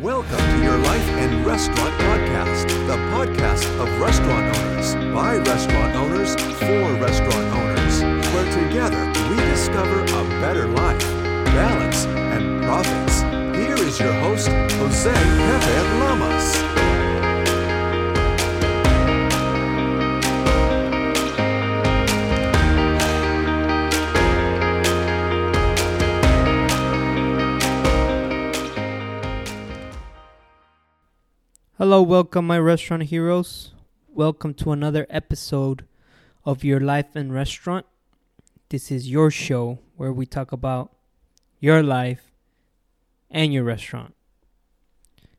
Welcome to your Life and Restaurant Podcast, the podcast of restaurant owners, by restaurant owners, for restaurant owners, where together we discover a better life, balance, and profits. Here is your host, Jose Pepe. Hello, welcome, my restaurant heroes. Welcome to another episode of Your Life and Restaurant. This is your show where we talk about your life and your restaurant.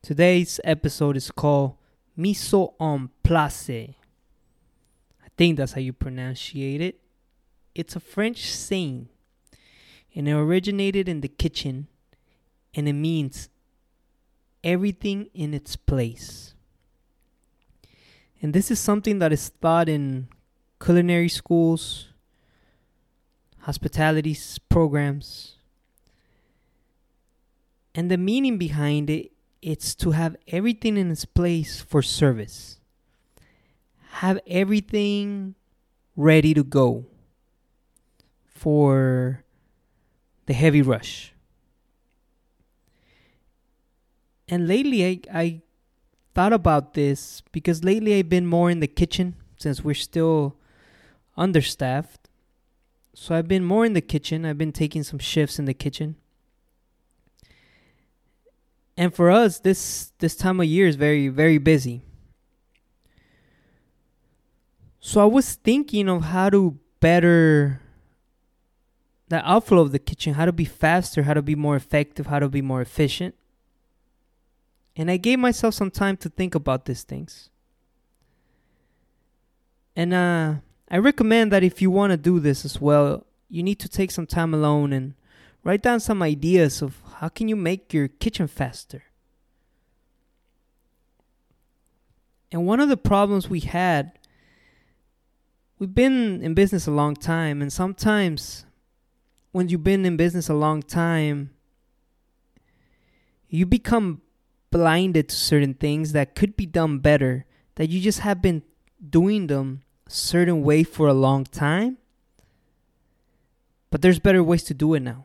Today's episode is called Mise en place. I think that's how you pronunciate it. It's a French saying, and it originated in the kitchen, and it means everything in its place. And this is something that is taught in culinary schools, hospitality programs. And the meaning behind it it's to have everything in its place for service. Have everything ready to go for the heavy rush. And lately I, I thought about this because lately I've been more in the kitchen since we're still understaffed. So I've been more in the kitchen. I've been taking some shifts in the kitchen. And for us this this time of year is very very busy. So I was thinking of how to better the outflow of the kitchen, how to be faster, how to be more effective, how to be more efficient. And I gave myself some time to think about these things. And uh, I recommend that if you want to do this as well, you need to take some time alone and write down some ideas of how can you make your kitchen faster. And one of the problems we had, we've been in business a long time, and sometimes when you've been in business a long time, you become blinded to certain things that could be done better that you just have been doing them a certain way for a long time but there's better ways to do it now.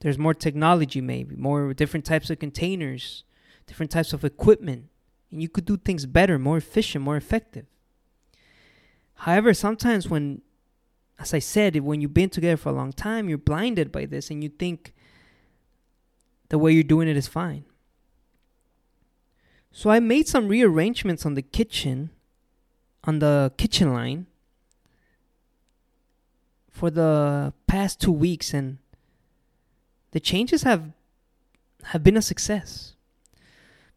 There's more technology maybe more different types of containers different types of equipment and you could do things better more efficient more effective. However sometimes when as i said when you've been together for a long time you're blinded by this and you think the way you're doing it is fine. So I made some rearrangements on the kitchen, on the kitchen line for the past two weeks, and the changes have have been a success.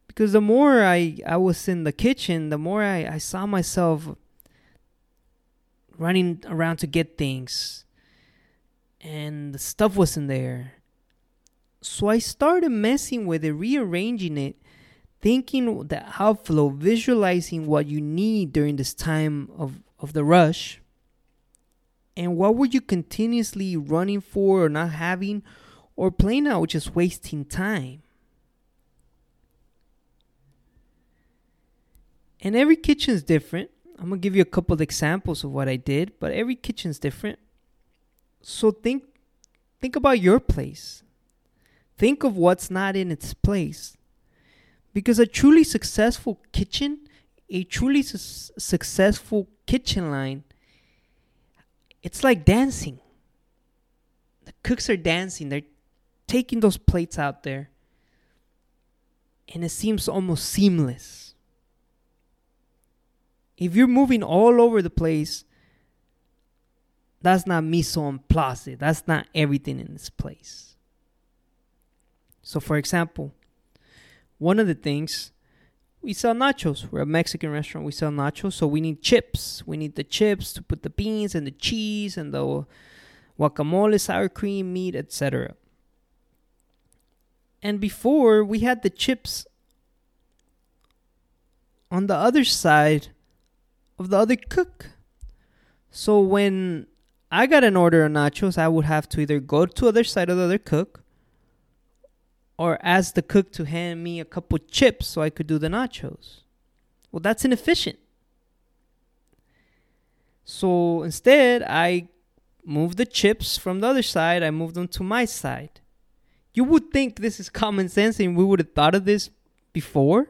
Because the more I, I was in the kitchen, the more I, I saw myself running around to get things. And the stuff wasn't there so I started messing with it, rearranging it, thinking the outflow, visualizing what you need during this time of, of the rush. And what were you continuously running for or not having or playing out just wasting time? And every kitchen is different. I'm gonna give you a couple of examples of what I did, but every kitchen's different. So think think about your place. Think of what's not in its place. Because a truly successful kitchen, a truly su- successful kitchen line, it's like dancing. The cooks are dancing, they're taking those plates out there, and it seems almost seamless. If you're moving all over the place, that's not mise en place. That's not everything in this place. So, for example, one of the things we sell nachos. We're a Mexican restaurant. We sell nachos, so we need chips. We need the chips to put the beans and the cheese and the guacamole, sour cream, meat, etc. And before we had the chips on the other side of the other cook. So when I got an order of nachos, I would have to either go to the other side of the other cook or ask the cook to hand me a couple chips so I could do the nachos. Well, that's inefficient. So instead, I moved the chips from the other side, I moved them to my side. You would think this is common sense and we would have thought of this before.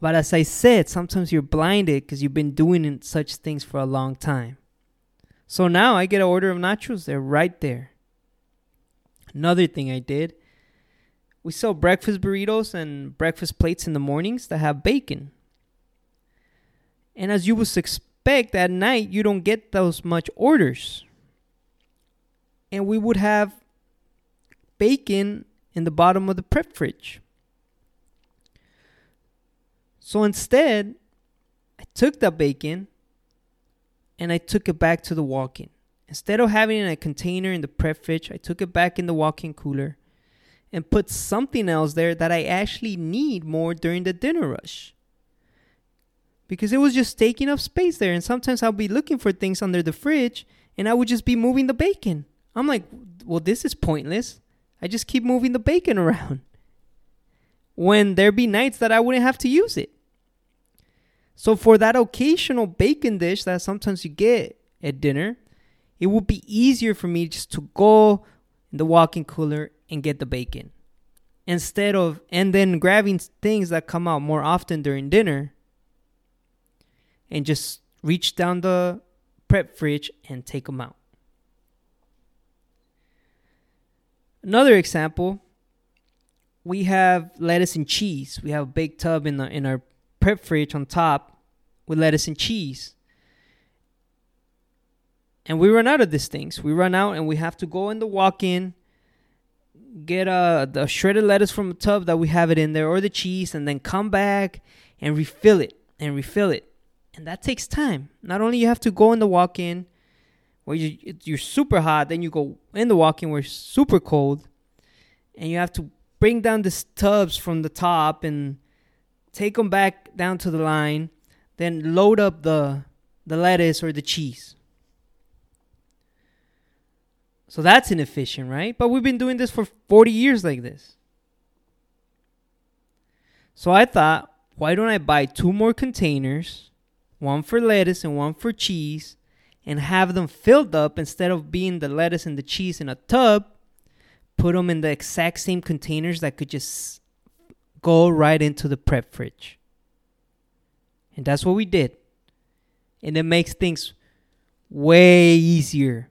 But as I said, sometimes you're blinded because you've been doing such things for a long time. So now I get an order of nachos, they're right there. Another thing I did, we sell breakfast burritos and breakfast plates in the mornings that have bacon. And as you would expect, at night you don't get those much orders. And we would have bacon in the bottom of the prep fridge. So instead, I took the bacon and I took it back to the walk in. Instead of having it in a container in the prep fridge, I took it back in the walk in cooler and put something else there that I actually need more during the dinner rush. Because it was just taking up space there. And sometimes I'll be looking for things under the fridge and I would just be moving the bacon. I'm like, well, this is pointless. I just keep moving the bacon around. When there be nights that I wouldn't have to use it. So for that occasional bacon dish that sometimes you get at dinner, it would be easier for me just to go in the walk-in cooler and get the bacon instead of and then grabbing things that come out more often during dinner and just reach down the prep fridge and take them out. Another example, we have lettuce and cheese. We have a big tub in the in our prep fridge on top with lettuce and cheese. And we run out of these things. We run out and we have to go in the walk in, get a the shredded lettuce from the tub that we have it in there or the cheese, and then come back and refill it and refill it. And that takes time. Not only you have to go in the walk in where you, you're super hot, then you go in the walk in where it's super cold, and you have to bring down the tubs from the top and take them back down to the line, then load up the the lettuce or the cheese. So that's inefficient, right? But we've been doing this for 40 years like this. So I thought, why don't I buy two more containers, one for lettuce and one for cheese, and have them filled up instead of being the lettuce and the cheese in a tub? Put them in the exact same containers that could just go right into the prep fridge. And that's what we did. And it makes things way easier.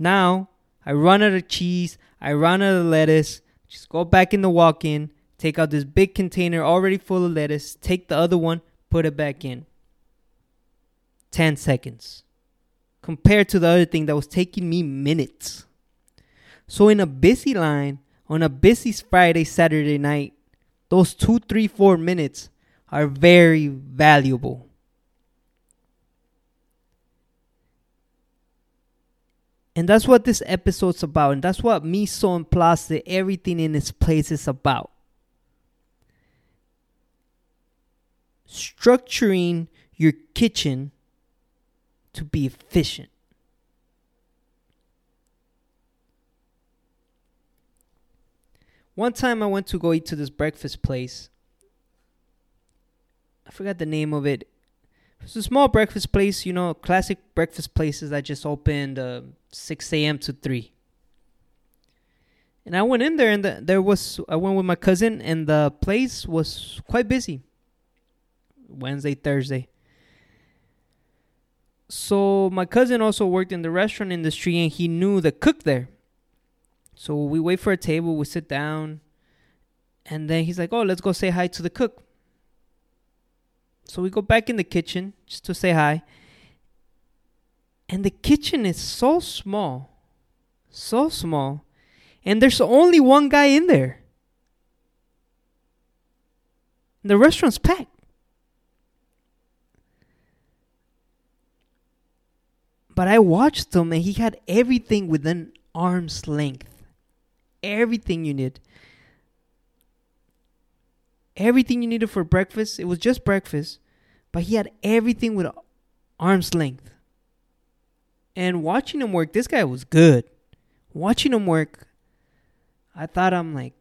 Now, I run out of cheese, I run out of lettuce, just go back in the walk in, take out this big container already full of lettuce, take the other one, put it back in. 10 seconds. Compared to the other thing that was taking me minutes. So in a busy line, on a busy Friday, Saturday night, those two, three, four minutes are very valuable. And that's what this episode's about. And that's what Mise en Place, everything in its place is about. Structuring your kitchen to be efficient. One time I went to go eat to this breakfast place. I forgot the name of it. It's a small breakfast place, you know, classic breakfast places that just opened uh, 6 a.m. to 3. And I went in there, and the, there was I went with my cousin, and the place was quite busy. Wednesday, Thursday. So my cousin also worked in the restaurant industry, and he knew the cook there. So we wait for a table, we sit down, and then he's like, "Oh, let's go say hi to the cook." So we go back in the kitchen just to say hi. And the kitchen is so small, so small, and there's only one guy in there. The restaurant's packed. But I watched him and he had everything within arm's length everything you need. Everything you needed for breakfast. It was just breakfast, but he had everything with arm's length. And watching him work, this guy was good. Watching him work, I thought I'm like,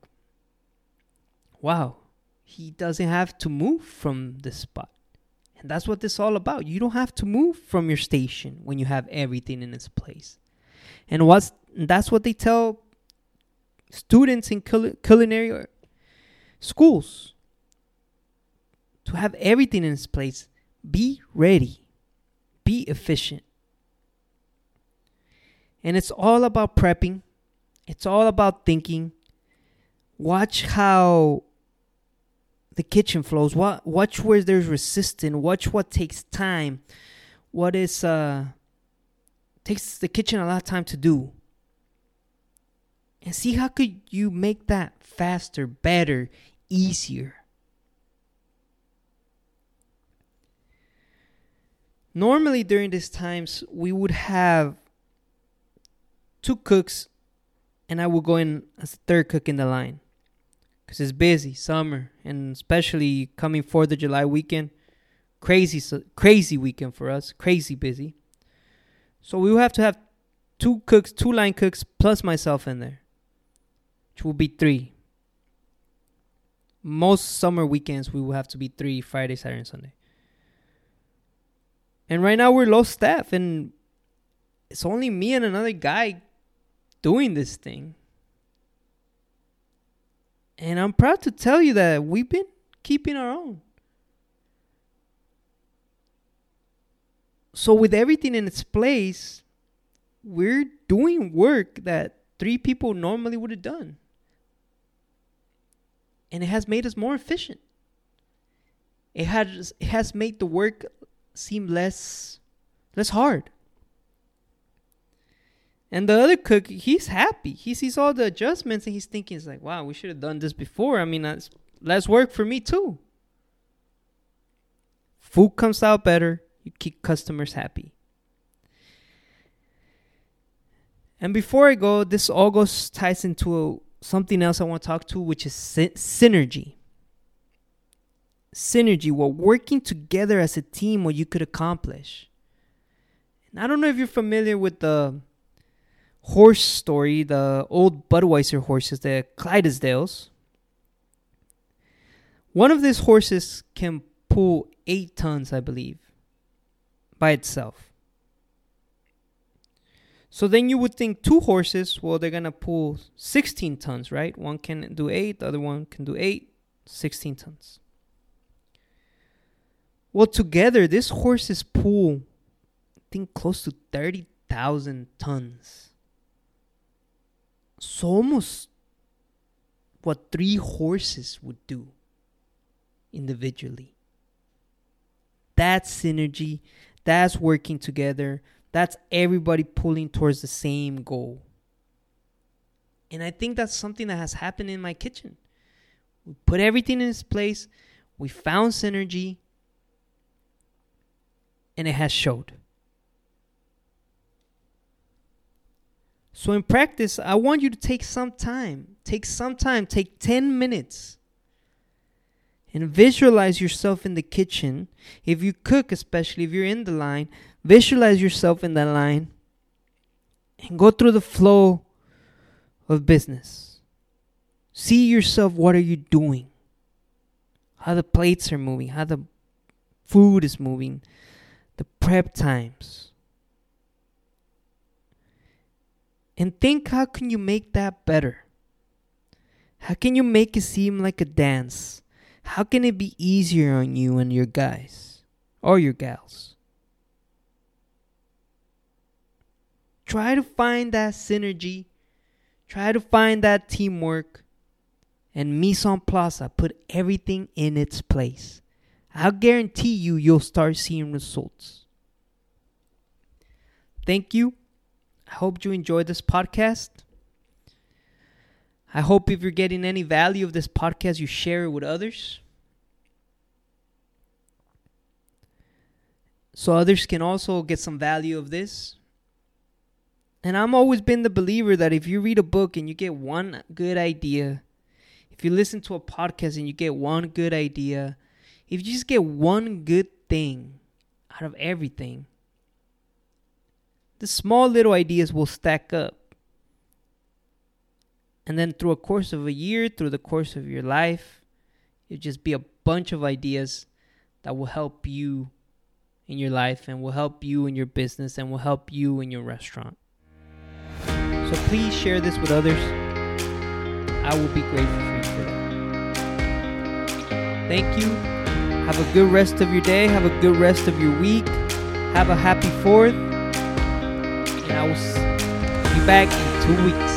wow, he doesn't have to move from this spot. And that's what this is all about. You don't have to move from your station when you have everything in its place. And what's that's what they tell students in cul- culinary schools to have everything in its place. Be ready. Be efficient. And it's all about prepping. It's all about thinking. Watch how the kitchen flows. Watch where there's resistance. Watch what takes time. What is uh takes the kitchen a lot of time to do. And see how could you make that faster, better, easier. Normally during these times we would have two cooks and I would go in as the third cook in the line because it's busy summer and especially coming Fourth of July weekend, crazy crazy weekend for us, crazy busy. So we will have to have two cooks, two line cooks plus myself in there, which will be three. Most summer weekends we will have to be three Friday, Saturday, and Sunday. And right now we're low staff and it's only me and another guy doing this thing. And I'm proud to tell you that we've been keeping our own. So, with everything in its place, we're doing work that three people normally would have done. And it has made us more efficient. It has it has made the work seem less less hard. And the other cook, he's happy. He sees all the adjustments and he's thinking, "It's like, wow, we should have done this before. I mean, that's less work for me too." Food comes out better. You keep customers happy. And before I go, this all goes ties into something else I want to talk to, which is sy- synergy. Synergy, what working together as a team, what you could accomplish. And I don't know if you're familiar with the horse story, the old Budweiser horses, the Clydesdales. One of these horses can pull eight tons, I believe, by itself. So then you would think two horses, well, they're going to pull 16 tons, right? One can do eight, the other one can do eight, 16 tons. Well, together, these horses pull, I think, close to 30,000 tons. So almost what three horses would do individually. That's synergy. That's working together. That's everybody pulling towards the same goal. And I think that's something that has happened in my kitchen. We put everything in its place. We found synergy. And it has showed. So in practice, I want you to take some time. Take some time, take 10 minutes. And visualize yourself in the kitchen. If you cook, especially if you're in the line, visualize yourself in that line and go through the flow of business. See yourself what are you doing? How the plates are moving, how the food is moving, the prep times and think how can you make that better? How can you make it seem like a dance? How can it be easier on you and your guys or your gals? Try to find that synergy. Try to find that teamwork. And mise en place, put everything in its place. I'll guarantee you, you'll start seeing results. Thank you I hope you enjoyed this podcast. I hope if you're getting any value of this podcast, you share it with others. So others can also get some value of this. And I'm always been the believer that if you read a book and you get one good idea, if you listen to a podcast and you get one good idea, if you just get one good thing out of everything, the small little ideas will stack up. And then through a course of a year, through the course of your life, it'll just be a bunch of ideas that will help you in your life and will help you in your business and will help you in your restaurant. So please share this with others. I will be grateful for you that. Thank you. Have a good rest of your day. Have a good rest of your week. Have a happy 4th. And I will be back in two weeks.